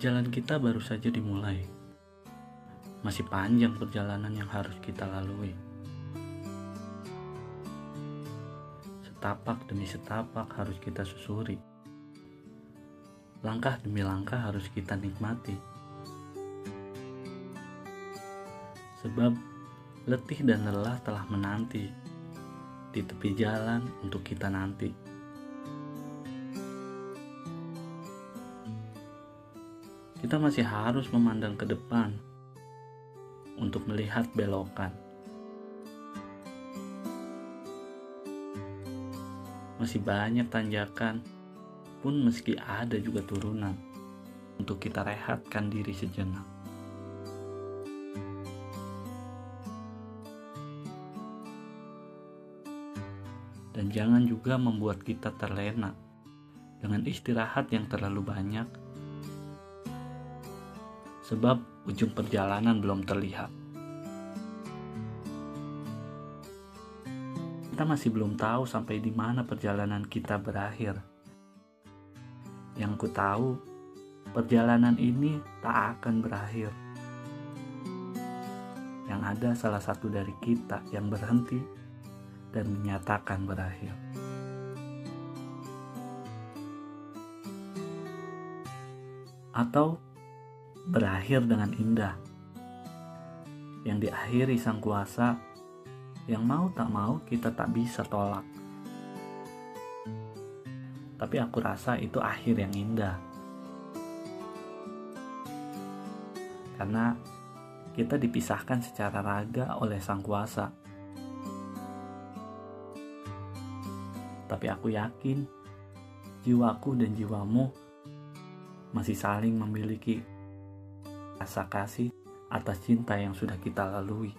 Jalan kita baru saja dimulai. Masih panjang perjalanan yang harus kita lalui. Setapak demi setapak harus kita susuri. Langkah demi langkah harus kita nikmati. Sebab letih dan lelah telah menanti di tepi jalan untuk kita nanti. Kita masih harus memandang ke depan untuk melihat belokan. Masih banyak tanjakan, pun meski ada juga turunan untuk kita rehatkan diri sejenak. Dan jangan juga membuat kita terlena dengan istirahat yang terlalu banyak sebab ujung perjalanan belum terlihat. Kita masih belum tahu sampai di mana perjalanan kita berakhir. Yang ku tahu, perjalanan ini tak akan berakhir. Yang ada salah satu dari kita yang berhenti dan menyatakan berakhir. Atau berakhir dengan indah. Yang diakhiri sang kuasa, yang mau tak mau kita tak bisa tolak. Tapi aku rasa itu akhir yang indah. Karena kita dipisahkan secara raga oleh sang kuasa. Tapi aku yakin jiwaku dan jiwamu masih saling memiliki rasa kasih atas cinta yang sudah kita lalui.